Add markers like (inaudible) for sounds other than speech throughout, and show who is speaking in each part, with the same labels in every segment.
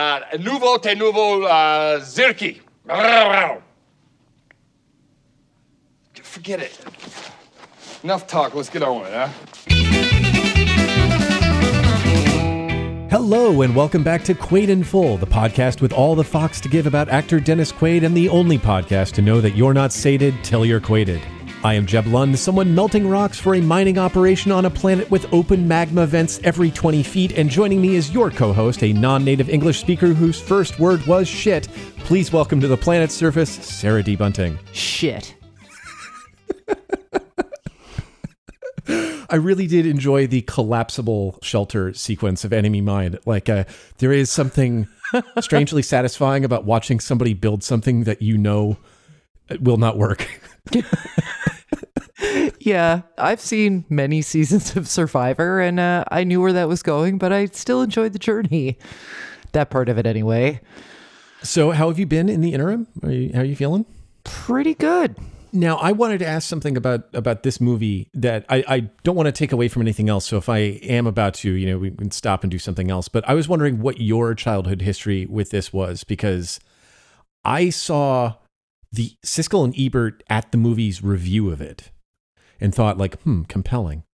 Speaker 1: uh, nouveau te nouveau uh, zirki. Forget it. Enough talk. Let's get on with it, huh?
Speaker 2: Hello, and welcome back to Quaid in Full, the podcast with all the Fox to give about actor Dennis Quaid, and the only podcast to know that you're not sated till you're quaided. I am Jeb Lund, someone melting rocks for a mining operation on a planet with open magma vents every 20 feet, and joining me is your co host, a non native English speaker whose first word was shit. Please welcome to the planet's surface, Sarah D. Bunting.
Speaker 3: Shit. (laughs)
Speaker 2: I really did enjoy the collapsible shelter sequence of Enemy Mine. Like, uh, there is something (laughs) strangely satisfying about watching somebody build something that you know will not work. (laughs)
Speaker 3: yeah, I've seen many seasons of Survivor, and uh, I knew where that was going, but I still enjoyed the journey. That part of it, anyway.
Speaker 2: So, how have you been in the interim? Are you, how are you feeling?
Speaker 3: Pretty good.
Speaker 2: Now, I wanted to ask something about about this movie that I, I don't want to take away from anything else. So, if I am about to, you know, we can stop and do something else. But I was wondering what your childhood history with this was because I saw the Siskel and Ebert at the movies review of it and thought like, hmm, compelling.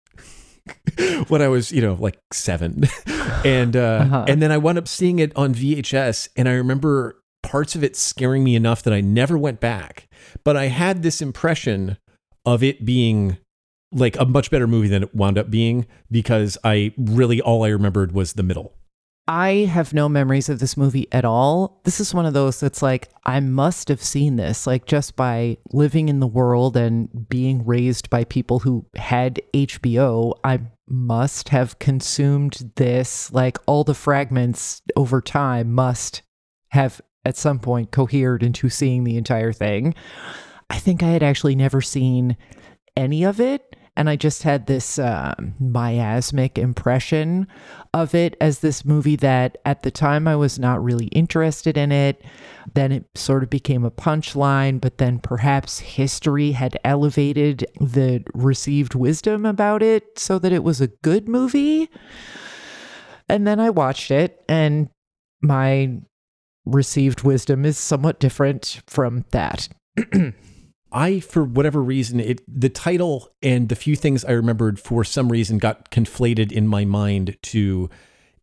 Speaker 2: (laughs) when I was, you know, like seven, (laughs) and uh, uh-huh. and then I wound up seeing it on VHS, and I remember parts of it scaring me enough that I never went back. But I had this impression of it being like a much better movie than it wound up being because I really all I remembered was the middle.
Speaker 3: I have no memories of this movie at all. This is one of those that's like, I must have seen this, like just by living in the world and being raised by people who had HBO. I must have consumed this. Like all the fragments over time must have at some point cohered into seeing the entire thing. I think I had actually never seen any of it and I just had this uh, miasmic impression of it as this movie that at the time I was not really interested in it. Then it sort of became a punchline, but then perhaps history had elevated the received wisdom about it so that it was a good movie. And then I watched it, and my received wisdom is somewhat different from that. (clears throat)
Speaker 2: I, for whatever reason, it the title and the few things I remembered for some reason got conflated in my mind to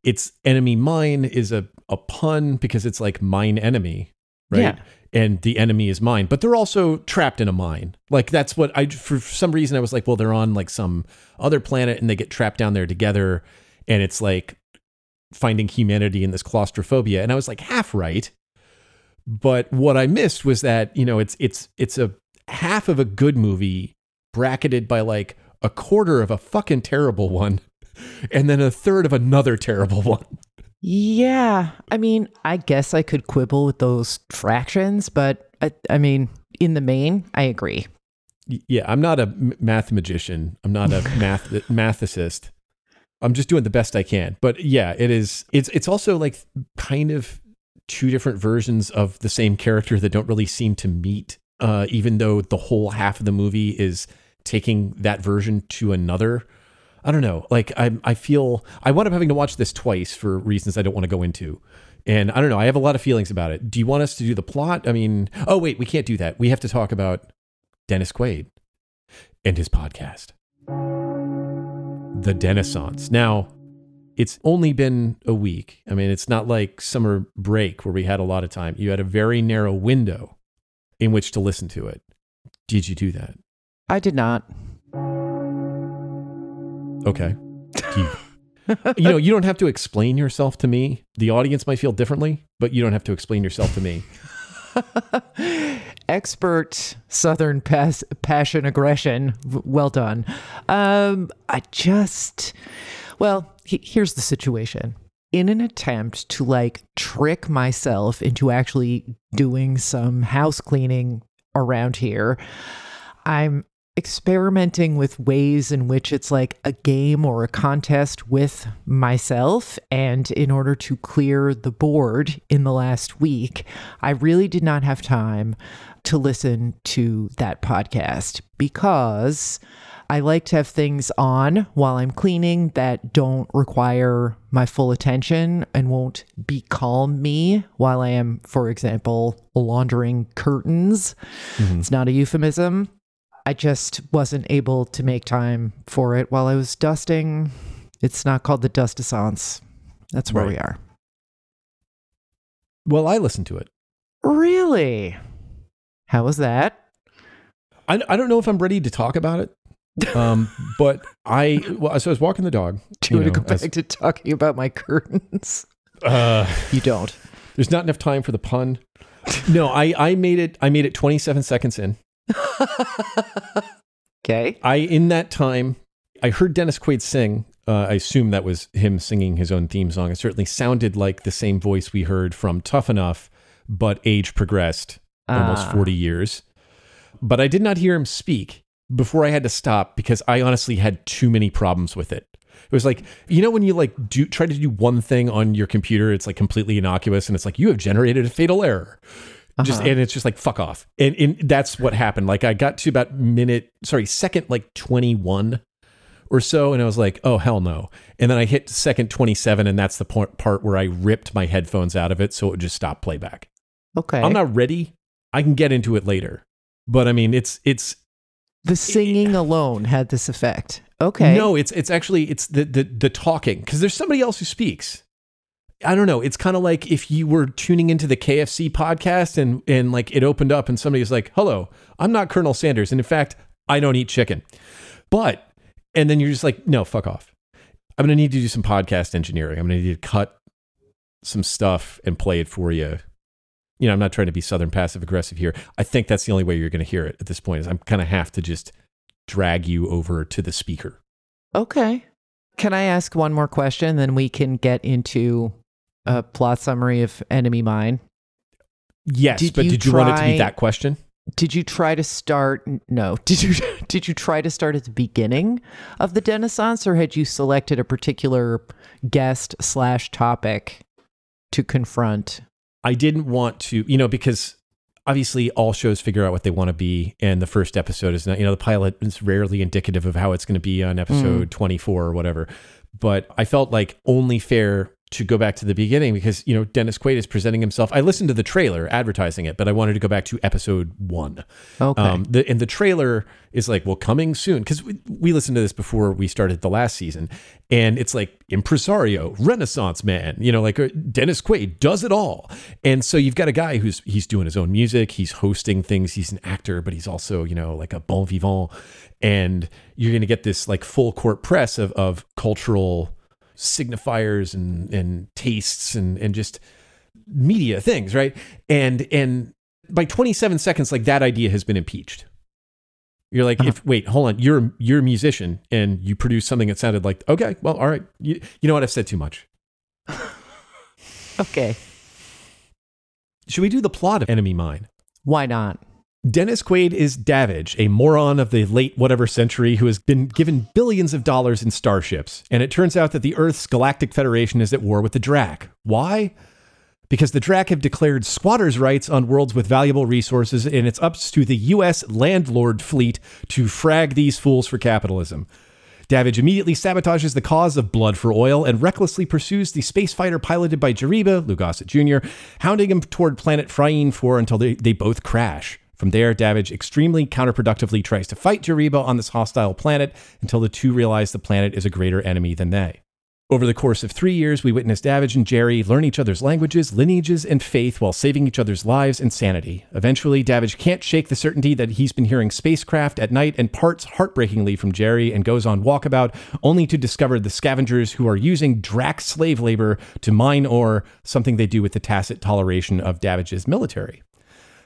Speaker 2: its enemy mine is a, a pun because it's like mine enemy, right? Yeah. And the enemy is mine, but they're also trapped in a mine. Like that's what I for some reason I was like, well, they're on like some other planet and they get trapped down there together, and it's like finding humanity in this claustrophobia. And I was like half right. But what I missed was that, you know, it's it's it's a half of a good movie bracketed by like a quarter of a fucking terrible one (laughs) and then a third of another terrible (laughs) one.
Speaker 3: Yeah. I mean, I guess I could quibble with those fractions, but I, I mean, in the main, I agree.
Speaker 2: Yeah, I'm not a math magician. I'm not a (laughs) math mathicist. I'm just doing the best I can. But yeah, it is it's it's also like kind of two different versions of the same character that don't really seem to meet uh, even though the whole half of the movie is taking that version to another. I don't know. Like I, I feel I wound up having to watch this twice for reasons I don't want to go into. And I don't know. I have a lot of feelings about it. Do you want us to do the plot? I mean, oh wait, we can't do that. We have to talk about Dennis Quaid and his podcast, The Dennissance. Now, it's only been a week. I mean, it's not like summer break where we had a lot of time. You had a very narrow window in which to listen to it. Did you do that?
Speaker 3: I did not.
Speaker 2: Okay. You, you know, you don't have to explain yourself to me. The audience might feel differently, but you don't have to explain yourself to me. (laughs)
Speaker 3: Expert Southern pas- passion aggression. Well done. Um, I just, well, he- here's the situation in an attempt to like trick myself into actually doing some house cleaning around here, I'm experimenting with ways in which it's like a game or a contest with myself. And in order to clear the board in the last week, I really did not have time to listen to that podcast because I like to have things on while I'm cleaning that don't require my full attention and won't becalm me while I am, for example, laundering curtains. Mm-hmm. It's not a euphemism. I just wasn't able to make time for it while I was dusting. It's not called the Dustissance. That's where
Speaker 2: Right.
Speaker 3: we are.
Speaker 2: Well, I listened to it.
Speaker 3: Really? How was that?
Speaker 2: I, I don't know if I'm ready to talk about it. Um, but I well, so I was walking the dog.
Speaker 3: Do you
Speaker 2: you
Speaker 3: want to
Speaker 2: know,
Speaker 3: go
Speaker 2: as-
Speaker 3: back to talking about my curtains?
Speaker 2: Uh,
Speaker 3: You don't.
Speaker 2: there's not enough time for the pun. No, I I made it. I made it 27 seconds in. (laughs)
Speaker 3: Okay.
Speaker 2: I in that time, I heard Dennis Quaid sing. Uh, I assume that was him singing his own theme song. It certainly sounded like the same voice we heard from Tough Enough, but age progressed almost
Speaker 3: Ah.
Speaker 2: 40 years. But I did not hear him speak before I had to stop because I honestly had too many problems with it. It was like, you know, when you like do try to do one thing on your computer, it's like completely innocuous and it's like, you have generated a fatal error. Just
Speaker 3: Uh-huh.
Speaker 2: and it's just like fuck off. And, and that's what happened. Like I got to about minute, sorry, second like 21 or so, and I was like, oh hell no. And then I hit second 27, and that's the point, part where I ripped my headphones out of it so it would just stop playback.
Speaker 3: Okay.
Speaker 2: I'm not ready. I can get into it later. But I mean, it's it's
Speaker 3: the singing alone had this effect. Okay.
Speaker 2: no, it's it's actually it's the the the talking because there's somebody else who speaks. I don't know. It's kind of like if you were tuning into the KFC podcast and and like it opened up and somebody was like, "Hello, I'm not Colonel Sanders, and in fact, I don't eat chicken." But and then you're just like, "No, fuck off." I'm gonna need to do some podcast engineering. I'm gonna need to cut some stuff and play it for you. You know, I'm not trying to be Southern passive aggressive here. I think that's the only way you're going to hear it at this point. Is I'm kind of have to just drag you over to the speaker.
Speaker 3: Okay. Can I ask one more question? Then we can get into a plot summary of Enemy Mine.
Speaker 2: Yes,
Speaker 3: Did
Speaker 2: but
Speaker 3: you
Speaker 2: did you want it to
Speaker 3: try-
Speaker 2: be that question?
Speaker 3: Did you try to start? No. (laughs) Did you did you try to start at the beginning of the Dennissance, or had you selected a particular guest slash topic to confront?
Speaker 2: I didn't want to, you know, because obviously all shows figure out what they want to be, and the first episode is not, you know, the pilot is rarely indicative of how it's going to be on episode mm. 24 or whatever. But I felt like only fair to go back to the beginning because, you know, Dennis Quaid is presenting himself. I listened to the trailer advertising it, but I wanted to go back to episode one.
Speaker 3: Okay.
Speaker 2: Um, the, and the trailer is like, well, coming soon. Because we, we listened to this before we started the last season. And it's like impresario, renaissance man, you know, like uh, Dennis Quaid does it all. And so you've got a guy who's, he's doing his own music, he's hosting things, he's an actor, but he's also, you know, like a bon vivant. And you're going to get this like full court press of, of cultural signifiers and, and tastes and, and just media things, right? And, and, by 27 seconds, like that idea has been impeached. You're like, uh-huh. if wait, hold on, you're you're a musician and you produce something that sounded like okay, well, all right, you, you know what? I've said too much. (laughs)
Speaker 3: okay.
Speaker 2: Should we do the plot of Enemy Mine?
Speaker 3: Why not?
Speaker 2: Dennis Quaid is Davidge, a moron of the late whatever century who has been given billions of dollars in starships. And it turns out that the Earth's Galactic Federation is at war with the Drac. Why? Because the Drac have declared squatters' rights on worlds with valuable resources, and it's up to the U.S. landlord fleet to frag these fools for capitalism. Davidge immediately sabotages the cause of Blood for Oil and recklessly pursues the space fighter piloted by Jeriba, Lou Jr., hounding him toward planet Fyrine 4 until they, they both crash. From there, Davidge extremely counterproductively tries to fight Jeriba on this hostile planet until the two realize the planet is a greater enemy than they. Over the course of three years, we witness Davidge and Jerry learn each other's languages, lineages, and faith while saving each other's lives and sanity. Eventually, Davidge can't shake the certainty that he's been hearing spacecraft at night and parts heartbreakingly from Jerry and goes on walkabout, only to discover the scavengers who are using Drac slave labor to mine ore, something they do with the tacit toleration of Davidge's military.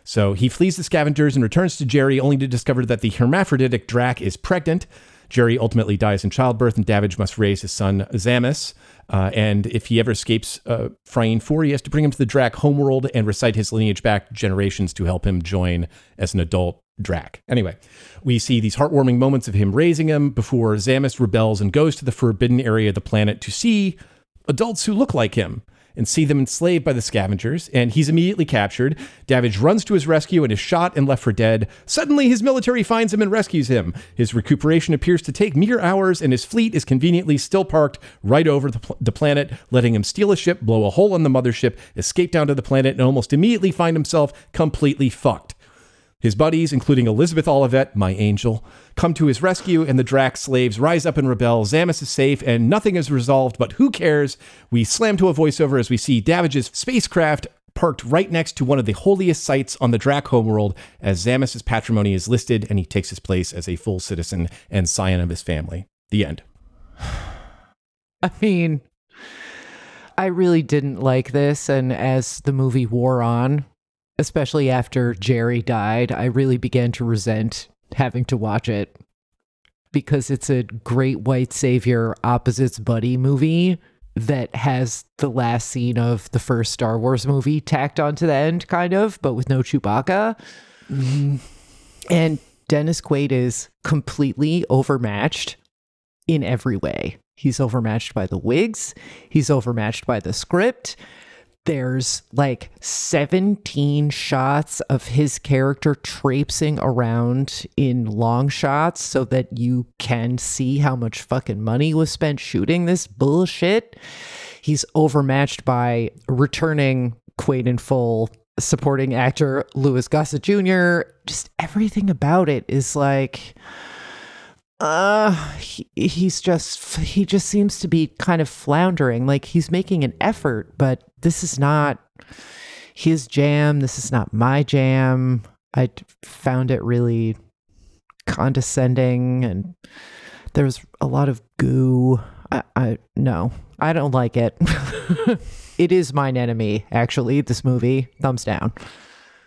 Speaker 2: So he flees the scavengers and returns to Jerry, only to discover that the hermaphroditic Drac is pregnant. Jerry ultimately dies in childbirth, and Davidge must raise his son Zammis. Uh, and if he ever escapes uh, Fyrine 4, he has to bring him to the Drac homeworld and recite his lineage back generations to help him join as an adult Drac. Anyway, we see these heartwarming moments of him raising him before Zammis rebels and goes to the forbidden area of the planet to see adults who look like him. And see them enslaved by the scavengers, and he's immediately captured. Davidge runs to his rescue and is shot and left for dead. Suddenly, his military finds him and rescues him. His recuperation appears to take mere hours, and his fleet is conveniently still parked right over the, pl- the planet, letting him steal a ship, blow a hole in the mothership, escape down to the planet, and almost immediately find himself completely fucked. His buddies, including Elizabeth Olivet, my angel, come to his rescue, and the Dracs slaves rise up and rebel. Zammis is safe, and nothing is resolved, but who cares? We slam to a voiceover as we see Davidge's spacecraft parked right next to one of the holiest sites on the Drac homeworld as Zammis's patrimony is listed, and he takes his place as a full citizen and scion of his family. The end. (sighs)
Speaker 3: I mean, I really didn't like this. And as the movie wore on, especially after Jerry died, I really began to resent having to watch it because it's a great white savior opposites buddy movie that has the last scene of the first Star Wars movie tacked onto the end, kind of, but with no Chewbacca. And Dennis Quaid is completely overmatched in every way. He's overmatched by the wigs, he's overmatched by the script. There's like 17 shots of his character traipsing around in long shots so that you can see how much fucking money was spent shooting this bullshit. He's overmatched by returning Quaid in full supporting actor Louis Gossett Jr. Just everything about it is like uh he, he's just he just seems to be kind of floundering. Like he's making an effort but this is not his jam. This is not my jam. I found it really condescending and there's a lot of goo. I i no i don't like it. (laughs) It is mine enemy actually this movie thumbs down.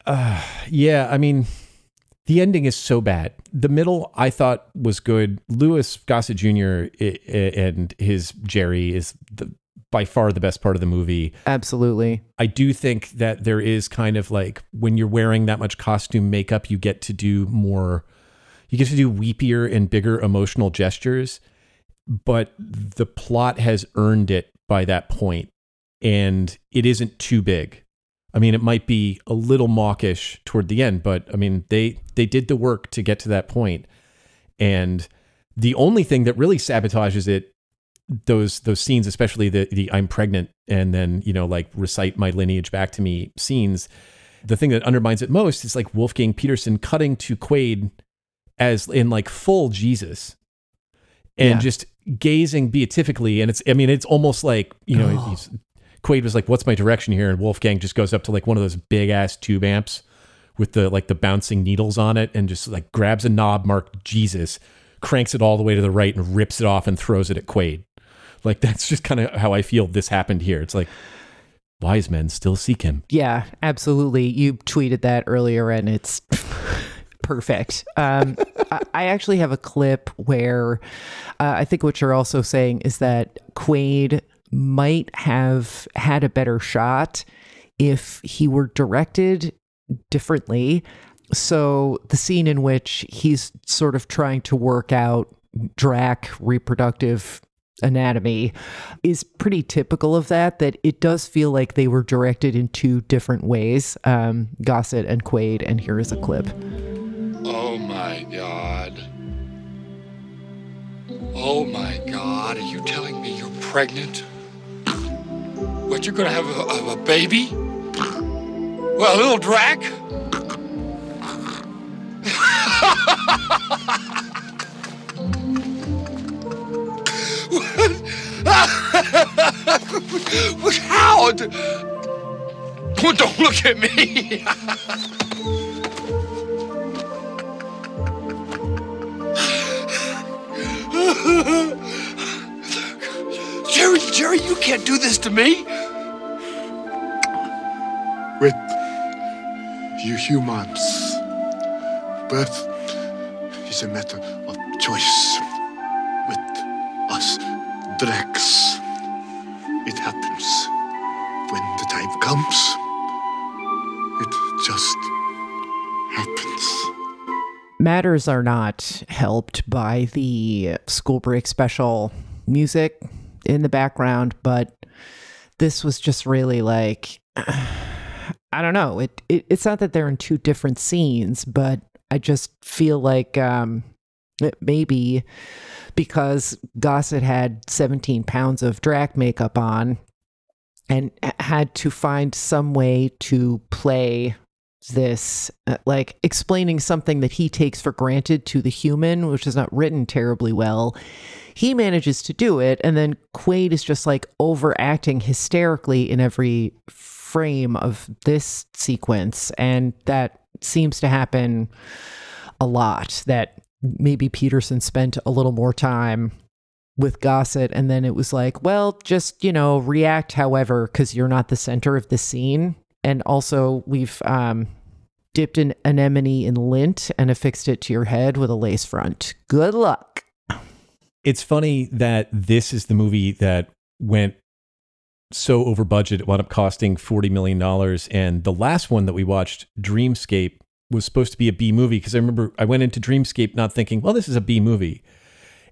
Speaker 2: Uh, Yeah, I mean, the ending is so bad. The middle I thought was good. Louis Gossett Jr. and his Jerry is the, by far the best part of the movie.
Speaker 3: absolutely
Speaker 2: I do think that there is kind of like when you're wearing that much costume makeup, you get to do more, you get to do weepier and bigger emotional gestures. But the plot has earned it by that point, and it isn't too big. I mean, it might be a little mawkish toward the end, but I mean, they they did the work to get to that point, and the only thing that really sabotages it those those scenes, especially the the I'm pregnant and then you know like recite my lineage back to me scenes. The thing that undermines it most is like Wolfgang Petersen cutting to Quaid as in like full Jesus, and
Speaker 3: Yeah.
Speaker 2: just gazing beatifically, and it's I mean it's almost like you know oh. he's, Quaid was like, "What's my direction here?" and Wolfgang just goes up to like one of those big ass tube amps with the like the bouncing needles on it, and just like grabs a knob marked Jesus, cranks it all the way to the right, and rips it off and throws it at Quaid. Like (laughs) that's just kind of how I feel this happened here. It's like wise men still seek him.
Speaker 3: Yeah, absolutely. You tweeted that earlier, and it's (laughs) perfect. Um, I, actually have a clip where uh, I think what you're also saying is that Quaid might have had a better shot if he were directed differently. So the scene in which he's sort of trying to work out Drac reproductive anatomy is pretty typical of that that it does feel like they were directed in two different ways um gossett and quaid and here is a clip
Speaker 4: Oh my god. Oh my god, are you telling me you're pregnant? What, you're gonna have a, a baby? Well, a little Drac? (laughs) what? How? Don't look at me! (laughs) Jerry, Jerry, you can't do this to me!
Speaker 5: You humans. Birth is a matter of choice. With us Drex, it happens. When the time comes, it just happens.
Speaker 3: matters are not helped by the school break special music in the background but this was just really like I don't know. It, it it's not that they're in two different scenes, but I just feel like um maybe because Gossett had 17 pounds of Drac makeup on and had to find some way to play this uh, like explaining something that he takes for granted to the human which is not written terribly well he manages to do it and then quaid is just like overacting hysterically in every frame of this sequence and that seems to happen a lot that maybe petersen spent a little more time with Gossett, and then it was like, well, just you know, react however, because you're not the center of the scene. And also, we've um, dipped an anemone in lint and affixed it to your head with a lace front. Good luck.
Speaker 2: It's funny that this is the movie that went so over budget, it wound up costing $40 million. And the last one that we watched, Dreamscape, was supposed to be a B movie because I remember I went into Dreamscape not thinking, well, this is a B movie.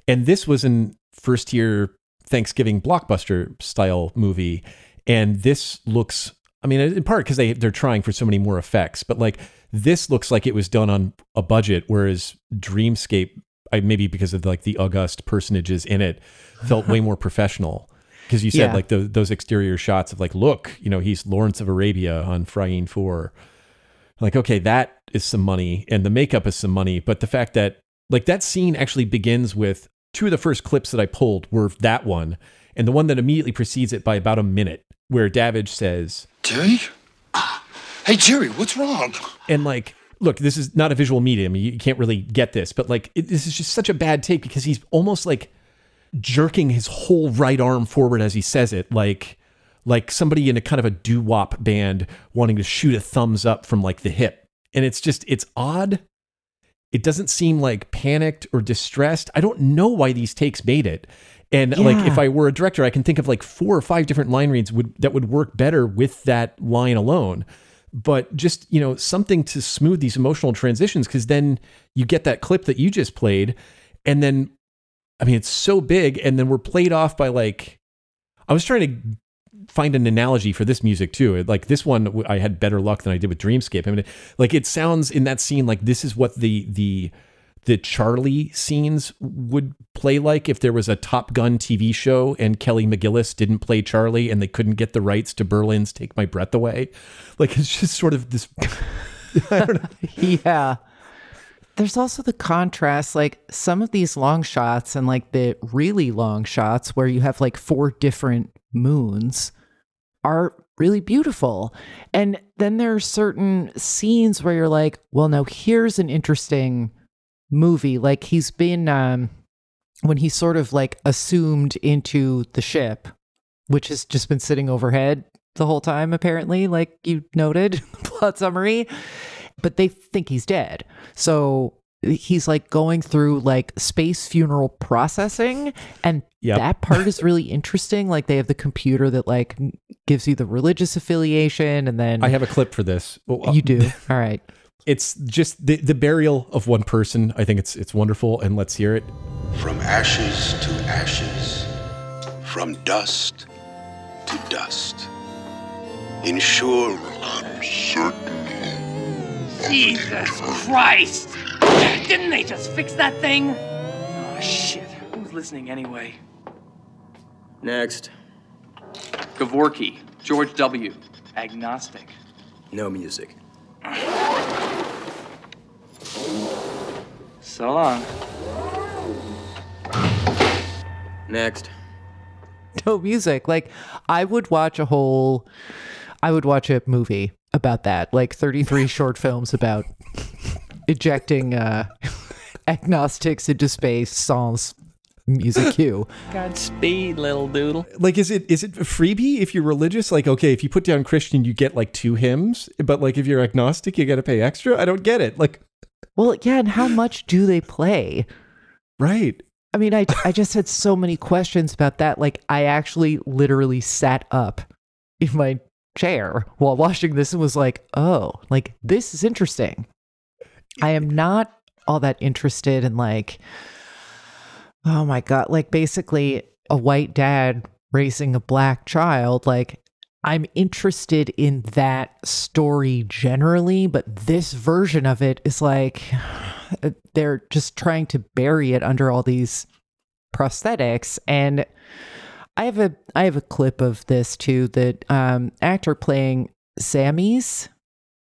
Speaker 2: And this was an first year Thanksgiving blockbuster style movie. And this looks, I mean, in part because they, they're trying for so many more effects, but like this looks like it was done on a budget, whereas Dreamscape, I, maybe because of like the august personages in it, felt way more professional. Because you said
Speaker 3: Yeah.
Speaker 2: like the, those exterior shots of like, look, you know, he's Lawrence of Arabia on Fyrine 4. Like, okay, that is some money and the makeup is some money. But the fact that like that scene actually begins with two of the first clips that I pulled were that one and the one that immediately precedes it by about a minute where Davidge says,
Speaker 4: Jerry? Hey, Jerry, what's wrong?
Speaker 2: and like, look, this is not a visual medium. You can't really get this, but like, it, this is just such a bad take because he's almost like jerking his whole right arm forward as he says it, like, like somebody in a kind of a doo wop band wanting to shoot a thumbs up from like the hip. And it's just, it's odd. It doesn't seem like panicked or distressed. I don't know why these takes made it. And like, if I were a director, I can think of like four or five different line reads would that would work better with that line alone but just you know something to smooth these emotional transitions because then you get that clip that you just played and then i mean it's so big and then we're played off by like i was trying to find an analogy for this music too like this one i had better luck than i did with dreamscape i mean like it sounds in that scene like this is what the the the Charlie scenes would play like if there was a Top Gun TV show and Kelly McGillis didn't play Charlie and they couldn't get the rights to Berlin's Take My Breath Away. Like it's just sort of this (laughs) (laughs)
Speaker 3: yeah. There's also the contrast, like some of these long shots and like the really long shots where you have like four different moons are really beautiful. And then there are certain scenes where you're like, well, now here's an interesting movie. Like he's been, um, when he's sort of like assumed into the ship, which has just been sitting overhead the whole time, apparently, like you noted (laughs) plot summary but they think he's dead. So he's like going through like space funeral processing and
Speaker 2: Yep.
Speaker 3: that part is really interesting like they have the computer that like gives you the religious affiliation and then
Speaker 2: I have a clip for this. Oh, uh,
Speaker 3: you do (laughs) all right
Speaker 2: It's just the the burial of one person. I think it's it's wonderful and let's hear it.
Speaker 6: From ashes to ashes, from dust to dust. Ensure
Speaker 7: Jesus Christ! Didn't they just fix that thing? Oh, shit. Who's listening anyway?
Speaker 8: Next.
Speaker 7: Gavorky, George W., agnostic.
Speaker 8: No music.
Speaker 7: So long.
Speaker 8: Next.
Speaker 3: no music like i would watch a whole i would watch a movie about that like 33 (laughs) short films about ejecting uh (laughs) agnostics into space sans music (laughs) cue
Speaker 7: Godspeed, little doodle.
Speaker 2: Like is it is it a freebie if you're religious? Like okay, if you put down Christian, you get like two hymns, but like if you're agnostic, you got to pay extra. I don't get it. Like
Speaker 3: well yeah and how much do they play
Speaker 2: right.
Speaker 3: I mean, I I just had so many questions about that. Like, I actually literally sat up in my chair while watching this and was like, "Oh, like this is interesting." I am not all that interested in like, oh my god, like basically a white dad raising a black child. Like, I'm interested in that story generally, but this version of it is like (sighs) they're just trying to bury it under all these prosthetics and I have a I have a clip of this too that um actor playing Zammis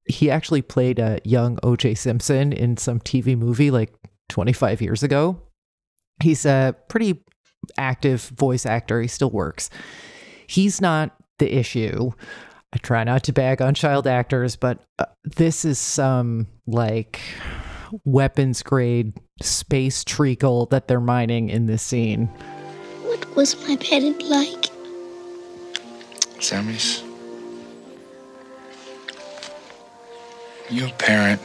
Speaker 3: he actually played a young OJ Simpson in some TV movie like 25 years ago. He's a pretty active voice actor. He still works. He's not the issue. I try not to bag on child actors, but uh, this is some like weapons grade space treacle that they're mining in this scene.
Speaker 9: What was my parent like?
Speaker 4: Zammis. Your parent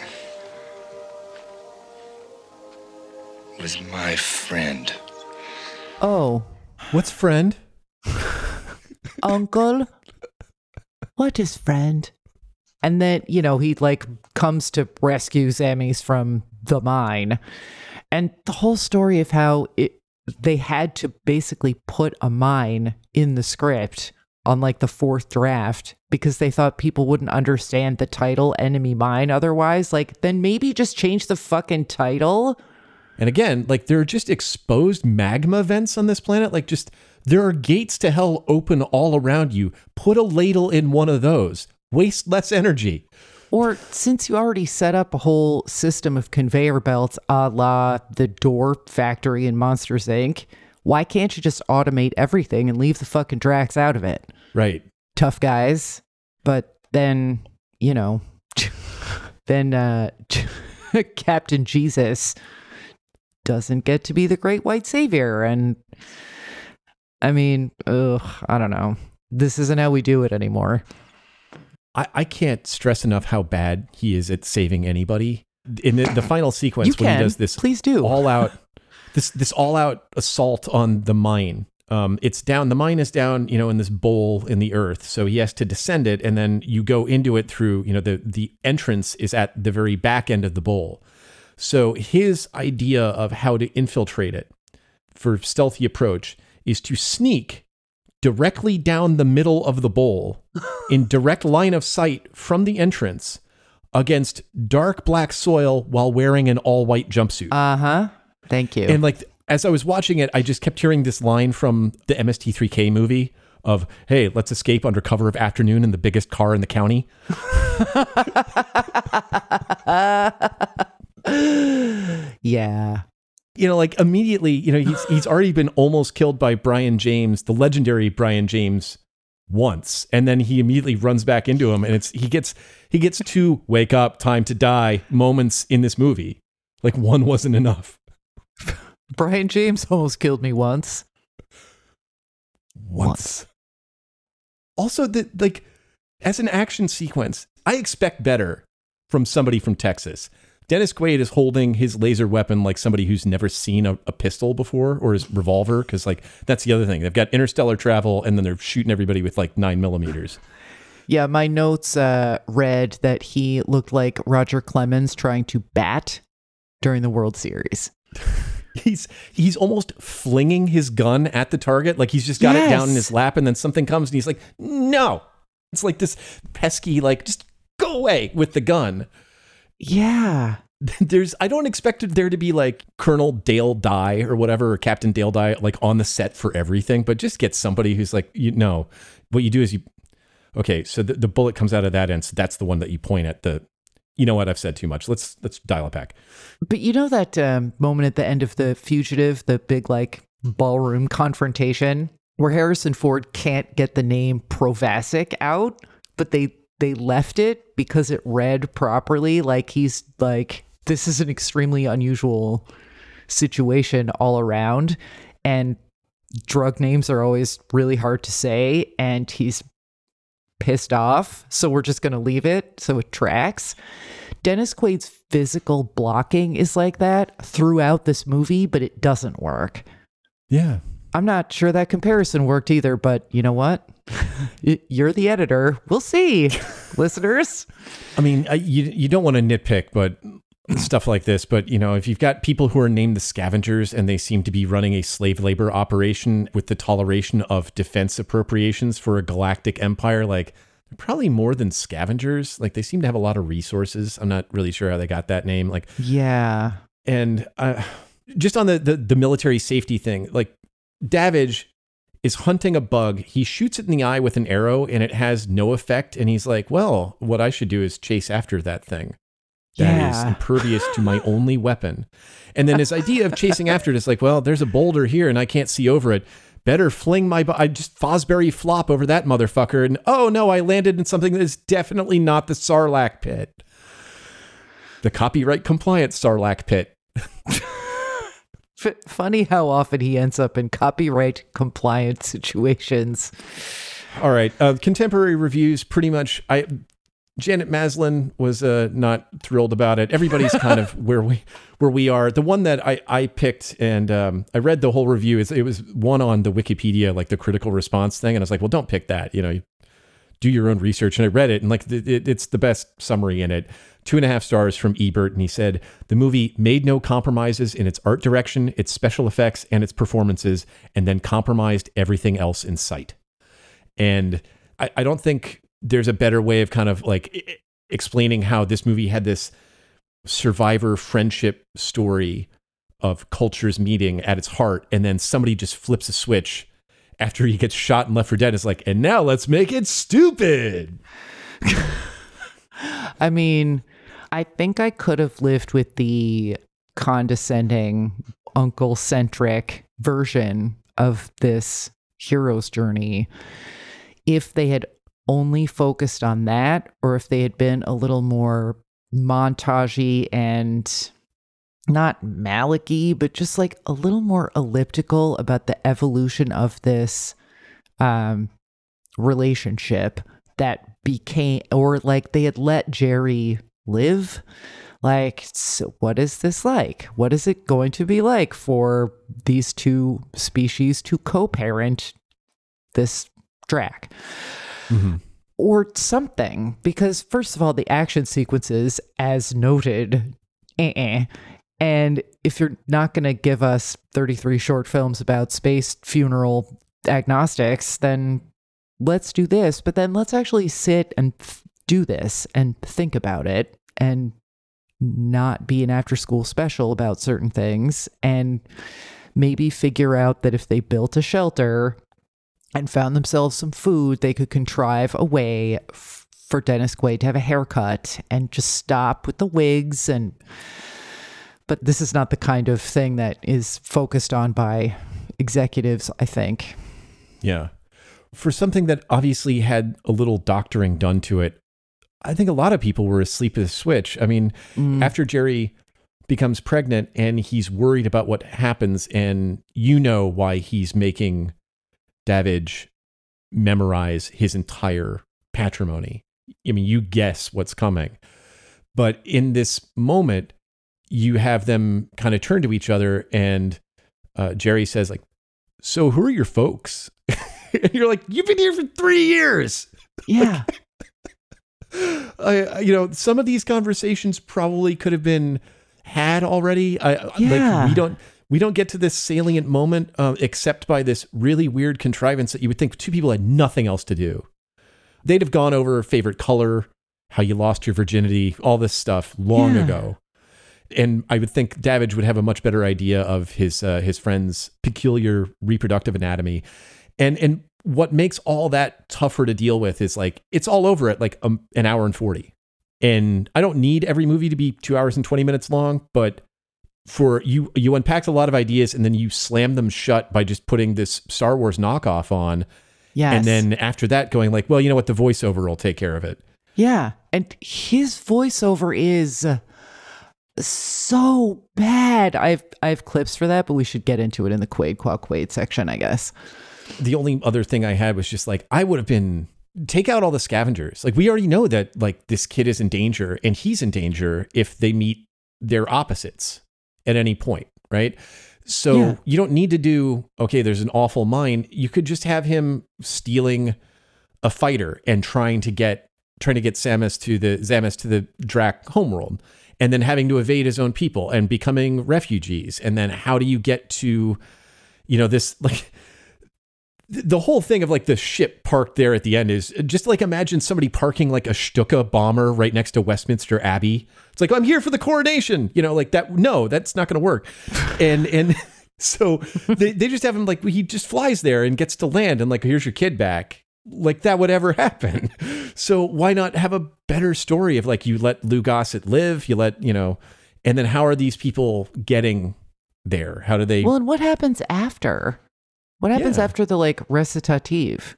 Speaker 4: was my friend.
Speaker 3: Oh,
Speaker 2: What's friend? (laughs)
Speaker 3: uncle? What is friend? And then, you know, he like comes to rescue Zammis from the mine. And the whole story of how it they had to basically put a mine in the script on like the fourth draft because they thought people wouldn't understand the title enemy mine otherwise like then maybe just change the fucking title
Speaker 2: And again, like there are just exposed magma vents on this planet. Like just there are gates to hell open all around you. Put a ladle in one of those. Waste less energy.
Speaker 3: Or since you already set up a whole system of conveyor belts a la the door factory in Monsters Inc., why can't you just automate everything and leave the fucking Dracs out of it?
Speaker 2: Right.
Speaker 3: Tough guys. But then, you know, (laughs) then uh, (laughs) Captain Jesus doesn't get to be the great white savior. And I mean, ugh, I don't know. This isn't how we do it anymore.
Speaker 2: I, I can't stress enough how bad he is at saving anybody. In the, the final sequence
Speaker 3: You
Speaker 2: when
Speaker 3: can.
Speaker 2: he does this
Speaker 3: Please do.
Speaker 2: all out this this all out assault on the mine. Um, it's down. The mine is down, you know, in this bowl in the earth. So he has to descend it, and then you go into it through, you know, the the entrance is at the very back end of the bowl. So his idea of how to infiltrate it for stealthy approach is to sneak directly down the middle of the bowl in (laughs) direct line of sight from the entrance against dark black soil while wearing an all white jumpsuit.
Speaker 3: Uh huh. Thank you.
Speaker 2: And like as I was watching it, I just kept hearing this line from the MST3K movie of, "Hey, let's escape under cover of afternoon in the biggest car in the county." (laughs)
Speaker 3: yeah.
Speaker 2: You know, like immediately, you know, he's he's already been almost killed by Brion James, the legendary Brion James once, and then he immediately runs back into him and it's he gets he gets two wake up, time to die moments in this movie. Like one wasn't enough. (laughs)
Speaker 3: Brion James almost killed me once.
Speaker 2: once. Also, the like as an action sequence, I expect better from somebody from Texas. Dennis Quaid is holding his laser weapon like somebody who's never seen a, a pistol before or his revolver, because like that's the other thing. They've got interstellar travel and then they're shooting everybody with like nine millimeters.
Speaker 3: Yeah, my notes uh, read that he looked like Roger Clemens trying to bat during the World Series. (laughs)
Speaker 2: He's he's almost flinging his gun at the target, like he's just got it down in his lap, and then something comes and he's like, "No!" It's like this pesky, like just go away with the gun.
Speaker 3: Yeah. (laughs)
Speaker 2: there's I don't expect there to be like Colonel Dale Dye or whatever or Captain Dale Dye like on the set for everything, but just get somebody who's like you know what you do is you okay so the, the bullet comes out of that end so that's the one that you point at the you know what I've said too much let's let's dial it back
Speaker 3: But you know that um, moment at the end of The Fugitive, the big like ballroom confrontation where Harrison Ford can't get the name Provasic out, but they they left it because it read properly. Like he's like this is an extremely unusual situation all around, and drug names are always really hard to say, and he's pissed off, so we're just gonna leave it so it tracks. Dennis Quaid's physical blocking is like that throughout this movie, but it doesn't work.
Speaker 2: yeah
Speaker 3: I'm not sure that comparison worked either, but you know what? (laughs) You're the editor. We'll see, (laughs) listeners.
Speaker 2: I mean I, you you don't want to nitpick but stuff like this. But you know, if you've got people who are named the scavengers and they seem to be running a slave labor operation with the toleration of defense appropriations for a galactic empire, like they're probably more than scavengers. Like they seem to have a lot of resources. I'm not really sure how they got that name. Like
Speaker 3: Yeah.
Speaker 2: and uh, just on the, the the military safety thing, like Davidge is hunting a bug. He shoots it in the eye with an arrow, and it has no effect. And he's like, "Well, what I should do is chase after that thing that is
Speaker 3: Yeah.
Speaker 2: impervious to my (laughs) only weapon." And then his idea of chasing after it is like, "Well, there's a boulder here, and I can't see over it." Better fling my, bu- I just Fosbury flop over that motherfucker, and oh no, I landed in something that is definitely not the Sarlacc pit, the copyright compliant Sarlacc pit. (laughs)
Speaker 3: F- funny how often he ends up in copyright compliant (laughs) situations.
Speaker 2: All right. Uh, contemporary reviews, pretty much. I Janet Maslin was uh, not thrilled about it. Everybody's kind of (laughs) where we where we are. The one that I I picked and um, I read the whole review. Is it was one on the Wikipedia, like the critical response thing, and I was like, well, don't pick that. You know, do your own research. And I read it, and like it, it- it's the best summary in it. Two and a half stars from Ebert, and he said the movie made no compromises in its art direction, its special effects, and its performances, and then compromised everything else in sight. And I, I don't think there's a better way of kind of like explaining how this movie had this survivor friendship story of cultures meeting at its heart, and then somebody just flips a switch after he gets shot and left for dead. It's like, and now let's make it stupid.
Speaker 3: I mean, I think I could have lived with the condescending, uncle centric version of this hero's journey if they had only focused on that, or if they had been a little more montagey and not malicky, but just like a little more elliptical about the evolution of this um, relationship that became, or like they had let Jerry live. Like, so what is this like? What is it going to be like for these two species to co parent this Drac? Or something. Because, first of all, the action sequences, as noted, eh and if you're not going to give us 33 short films about space funeral agnostics, then let's do this. But then let's actually sit and do this and think about it and not be an after school special about certain things and maybe figure out that if they built a shelter and found themselves some food, they could contrive a way f- for Dennis Quaid to have a haircut and just stop with the wigs and but this is not the kind of thing that is focused on by executives, I think.
Speaker 2: Yeah. For something that obviously had a little doctoring done to it, I think a lot of people were asleep at the switch. I mean, mm. after Jerry becomes pregnant and he's worried about what happens, and you know why he's making Davidge memorize his entire patrimony. I mean, you guess what's coming. But in this moment, you have them kind of turn to each other, and uh, Jerry says, like, so who are your folks? and (laughs) you're like, you've been here for three years. (laughs)
Speaker 3: Yeah.
Speaker 2: I, I- you know, some of these conversations probably could have been had already. I, I-
Speaker 3: Yeah.
Speaker 2: like we don't we don't get to this salient moment uh, except by this really weird contrivance that you would think two people had nothing else to do. They'd have gone over favorite color, how you lost your virginity, all this stuff long
Speaker 3: Yeah.
Speaker 2: ago. And I would think Davidge would have a much better idea of his uh, his friend's peculiar reproductive anatomy, and and what makes all that tougher to deal with is like it's all over at like um, an hour and forty, and I don't need every movie to be two hours and twenty minutes long, but for you you unpacked a lot of ideas and then you slam them shut by just putting this Star Wars knockoff on,
Speaker 3: Yes.
Speaker 2: and then after that going like, well, you know what, the voiceover will take care of it.
Speaker 3: Yeah, and his voiceover is so bad. I've I have clips for that, but we should get into it in the Quaid Qua Quaid section, I guess.
Speaker 2: the only other thing I had was just like I would have been take out all the scavengers. Like we already know that like this kid is in danger and he's in danger if they meet their opposites at any point, right? So
Speaker 3: Yeah.
Speaker 2: you don't need to do okay, there's an awful mine. You could just have him stealing a fighter and trying to get trying to get Samus to the Zammis to the Drac homeworld. And then having to evade his own people and becoming refugees. And then how do you get to, you know, this like the whole thing of like the ship parked there at the end is just like imagine somebody parking like a Stuka bomber right next to Westminster Abbey. It's like I'm here for the coronation, you know, like that. No, that's not going to work. (laughs) And and (laughs) so they they just have him like he just flies there and gets to land and like here's your kid back. Like that would ever (laughs) happen. So why not have a better story of like you let Lou Gossett live, you let you know, and then how are these people getting there? How do they?
Speaker 3: Well, and what happens after? What happens
Speaker 2: Yeah.
Speaker 3: after the like recitative?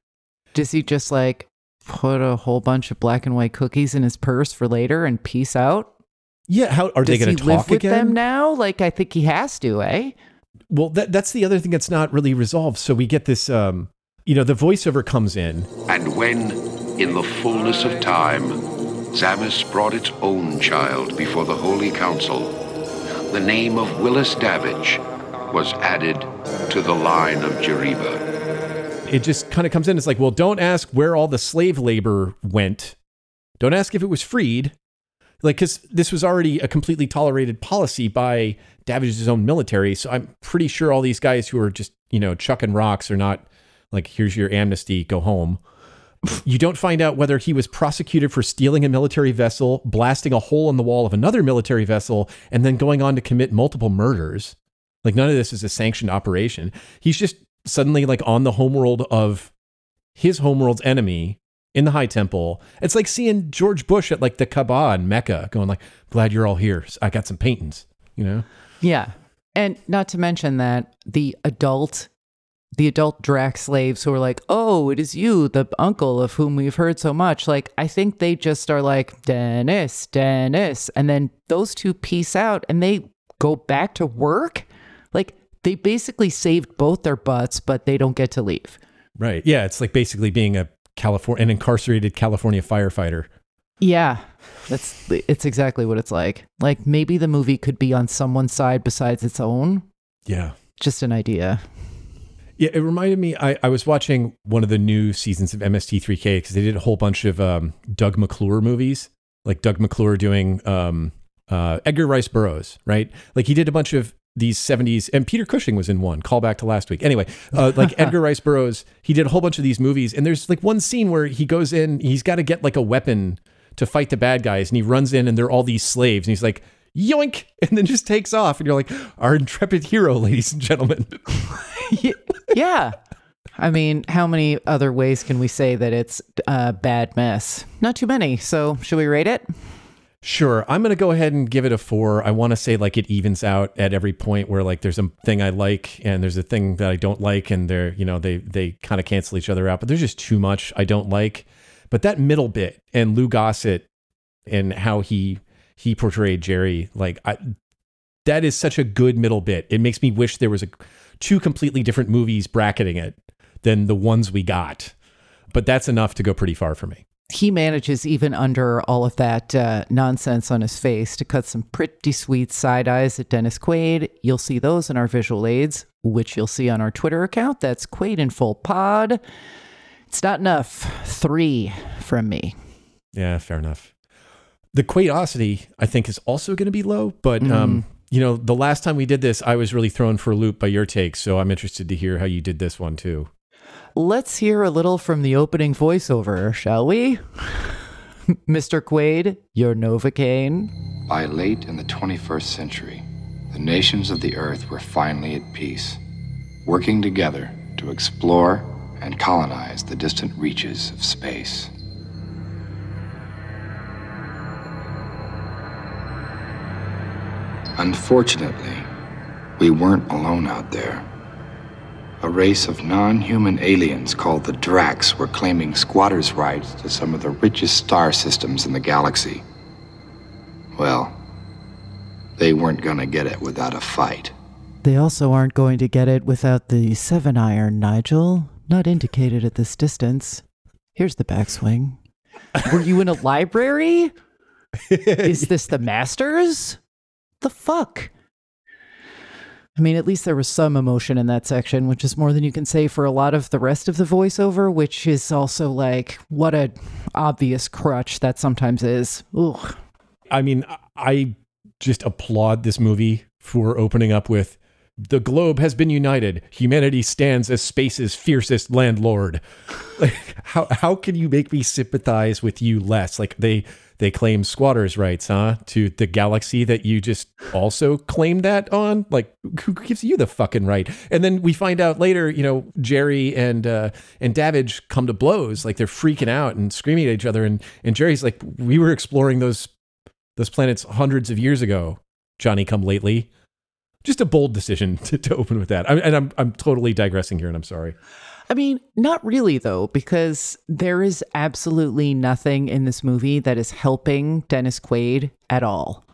Speaker 3: Does he just like put a whole bunch of black and white cookies in his purse for later and peace out?
Speaker 2: yeah, how are they going to
Speaker 3: live
Speaker 2: talk
Speaker 3: with
Speaker 2: again?
Speaker 3: them now? Like I think he has to, eh?
Speaker 2: Well, that, that's the other thing that's not really resolved. So we get this, um, you know, the voiceover comes in.
Speaker 10: And when, in the fullness of time, Zammis brought its own child before the Holy Council, the name of Willis Davidge was added to the line of Jeriba.
Speaker 2: It just kind of comes in. It's like, well, don't ask where all the slave labor went. Don't ask if it was freed. Like, because this was already a completely tolerated policy by Davidge's own military. So I'm pretty sure all these guys who are just, you know, chucking rocks are not like, here's your amnesty, go home. You don't find out whether he was prosecuted for stealing a military vessel, blasting a hole in the wall of another military vessel, and then going on to commit multiple murders. Like none of this is a sanctioned operation. He's just suddenly like on the homeworld of his homeworld's enemy in the High Temple. It's like seeing George Bush at like the Kaaba in Mecca, going like, "Glad you're all here. I got some paintings." You know?
Speaker 3: Yeah. And not to mention that the adult the adult Drac slaves who are like, "Oh, it is you, the uncle of whom we've heard so much." Like, I think they just are like, "Dennis, Dennis," and then those two peace out and they go back to work. Like, they basically saved both their butts, but they don't get to leave.
Speaker 2: Right. Yeah. It's like basically being a California, an incarcerated California firefighter.
Speaker 3: Yeah, that's it's exactly what it's like. Like maybe the movie could be on someone's side besides its own.
Speaker 2: Yeah.
Speaker 3: Just an idea.
Speaker 2: Yeah, it reminded me. I, I was watching one of the new seasons of MST3K because they did a whole bunch of um, Doug McClure movies, like Doug McClure doing um, uh, Edgar Rice Burroughs, right? Like he did a bunch of these 70s, and Peter Cushing was in one. Call back to last week. Anyway, uh, (laughs) like Edgar Rice Burroughs, he did a whole bunch of these movies, and there's like one scene where he goes in, he's got to get like a weapon to fight the bad guys, and he runs in, and they're all these slaves, and he's like. Yoink! And then just takes off, and you're like, our intrepid hero, ladies and gentlemen. (laughs)
Speaker 3: yeah. I mean, how many other ways can we say that it's a bad mess? Not too many. So, should we rate it?
Speaker 2: Sure. I'm going to go ahead and give it a four. I want to say like it evens out at every point where like there's a thing I like and there's a thing that I don't like and they're, you know, they, they kind of cancel each other out, but there's just too much I don't like. But that middle bit and Lou Gossett and how he, he portrayed Jerry, like I, that is such a good middle bit. It makes me wish there was a two completely different movies bracketing it than the ones we got. But that's enough to go pretty far for me.
Speaker 3: He manages, even under all of that uh, nonsense on his face, to cut some pretty sweet side eyes at Dennis Quaid. You'll see those in our visual aids, which you'll see on our Twitter account. That's Quaid in Full Pod. It's not enough. Three from me.
Speaker 2: Yeah, fair enough. The Quaidosity, I think, is also going to be low, but um, you know, the last time we did this, I was really thrown for a loop by your take, so I'm interested to hear how you did this one too.
Speaker 3: Let's hear a little from the opening voiceover, shall we? (laughs) Mr. Quaid, your Novocaine.
Speaker 11: By late in the 21st century, the nations of the earth were finally at peace, working together to explore and colonize the distant reaches of space. Unfortunately, we weren't alone out there. A race of non human aliens called the Dracs were claiming squatters' rights to some of the richest star systems in the galaxy. Well, they weren't gonna get it without a fight.
Speaker 3: They also aren't going to get it without the seven iron, Nigel. Not indicated at this distance. Here's the backswing. Were you in a library? (laughs) Is this the Masters? The fuck? I mean, at least there was some emotion in that section, which is more than you can say for a lot of the rest of the voiceover, which is also like what a obvious crutch that sometimes is. Ugh.
Speaker 2: I mean, I just applaud this movie for opening up with the globe has been united. Humanity stands as space's fiercest landlord. (laughs) Like how how can you make me sympathize with you less? Like they they claim squatters' rights, huh? To the galaxy that you just also claim that on? Like who gives you the fucking right? And then we find out later, you know, Jerry and uh and Davidge come to blows, like they're freaking out and screaming at each other and and Jerry's like we were exploring those those planets hundreds of years ago. Johnny come lately. Just a bold decision (laughs) to, to open with that. I, and I'm I'm totally digressing here, and I'm sorry.
Speaker 3: I mean, not really though, because there is absolutely nothing in this movie that is helping Dennis Quaid at all.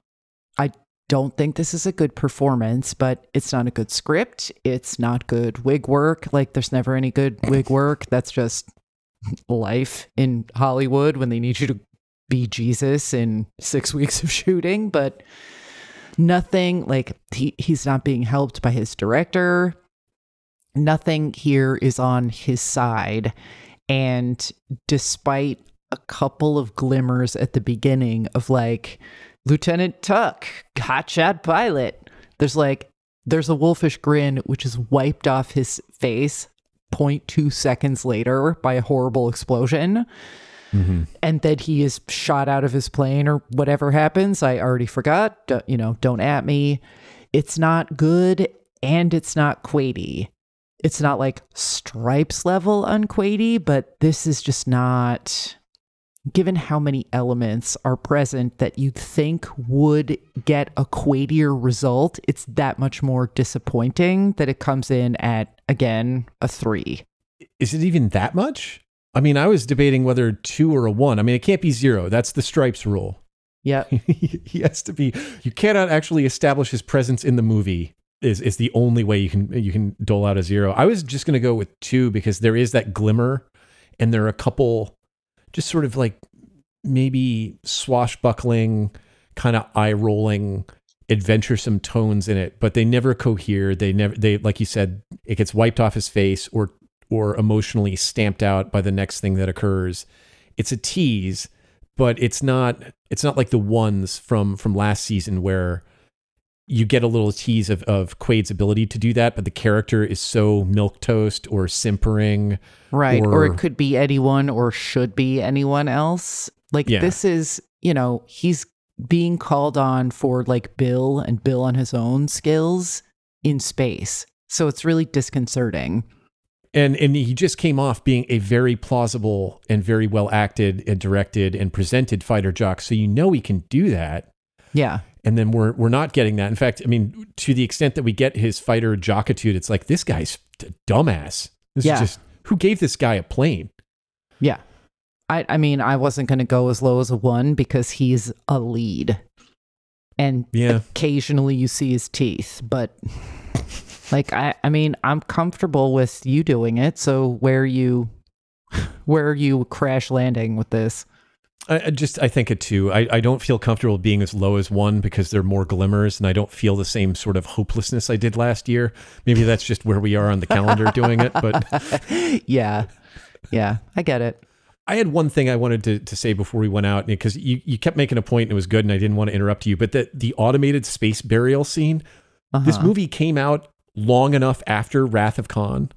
Speaker 3: I don't think this is a good performance, but it's not a good script. It's not good wig work. Like, there's never any good wig work. That's just life in Hollywood when they need you to be Jesus in six (laughs) weeks of shooting. But nothing like he, he's not being helped by his director nothing here is on his side. And despite a couple of glimmers at the beginning of like, Lieutenant Tuck, hotshot pilot, there's like, there's a wolfish grin which is wiped off his face 0.2 seconds later by a horrible explosion. Mm-hmm. And then he is shot out of his plane or whatever happens. I already forgot. you know, don't at me. It's not good and it's not Quaidy it's not like stripes level unquady, but this is just not given how many elements are present that you'd think would get a Quaidier result, it's that much more disappointing that it comes in at again a three.
Speaker 2: Is it even that much? I mean, I was debating whether two or a one. I mean, it can't be zero. That's the stripes rule.
Speaker 3: Yeah. (laughs)
Speaker 2: he has to be you cannot actually establish his presence in the movie is is the only way you can you can dole out a zero. I was just to go with two because there is that glimmer, and there are a couple, just sort of like maybe swashbuckling, kind of eye rolling, adventuresome tones in it, but they never cohere. They never they like you said, it gets wiped off his face or or emotionally stamped out by the next thing that occurs. It's a tease, but it's not it's not like the ones from from last season where you get a little tease of, of Quaid's ability to do that, but the character is so milk toast or simpering.
Speaker 3: Right. Or, or it could be anyone or should be anyone else. Like yeah. this is, you know, he's being called on for like Bill and Bill on his own skills in space. So it's really disconcerting.
Speaker 2: And and he just came off being a very plausible and very well acted and directed and presented fighter jock. So you know he can do that.
Speaker 3: Yeah
Speaker 2: and then we're we're not getting that. In fact, I mean, to the extent that we get his fighter jockitude, it's like this guy's a dumbass. This yeah. is just who gave this guy a plane?
Speaker 3: Yeah. I I mean, I wasn't going to go as low as a 1 because he's a lead. And yeah. occasionally you see his teeth, but like I I mean, I'm comfortable with you doing it, so where you where are you crash landing with this?
Speaker 2: I, just I think a two. I, I don't feel comfortable being as low as one because there are more glimmers, and I don't feel the same sort of hopelessness I did last year. Maybe that's just where we are on the calendar doing it. But (laughs)
Speaker 3: yeah, yeah, I get it.
Speaker 2: I had one thing I wanted to, to say before we went out because you, you kept making a point and it was good, and I didn't want to interrupt you. But that the automated space burial scene, uh-huh. this movie came out long enough after Wrath of Khan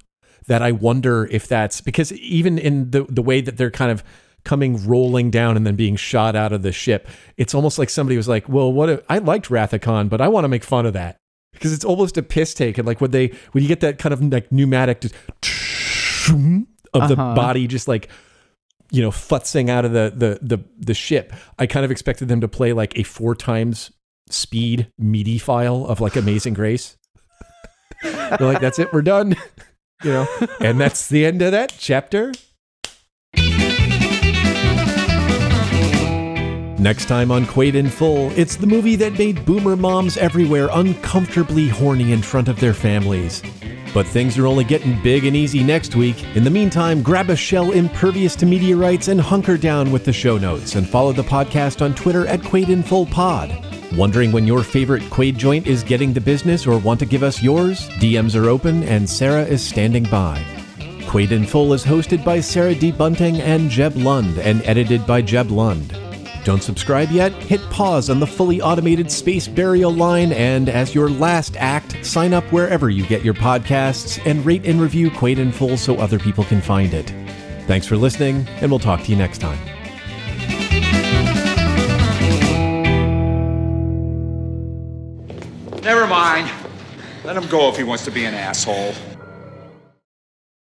Speaker 2: that I wonder if that's because even in the the way that they're kind of coming rolling down and then being shot out of the ship. It's almost like somebody was like, "Well, what? If, I liked Wrath of Khan, but I want to make fun of that." Because it's almost a piss take, and like when they when you get that kind of like pneumatic just, of the uh-huh. body just like you know futzing out of the, the the the ship, I kind of expected them to play like a four times speed MIDI file of like Amazing Grace. They're like, "That's it, we're done," (laughs) you know, and that's the end of that chapter. Next time on Quaid in Full, it's the movie that made boomer moms everywhere uncomfortably horny in front of their families. But things are only getting big and easy next week. In the meantime, grab a shell impervious to meteorites and hunker down with the show notes and follow the podcast on Twitter at Quaid in Full Pod. Wondering when your favorite Quaid joint is getting the business or want to give us yours? DMs are open and Sarah is standing by. Quaid in Full is hosted by Sarah D. Bunting and Jeb Lund and edited by Jeb Lund. Don't subscribe yet? Hit pause on the fully automated space burial line, and as your last act, sign up wherever you get your podcasts and rate and review Quaid in Full so other people can find it. Thanks for listening, and we'll talk to you next time.
Speaker 12: Never mind. Let him go if he wants to be an asshole.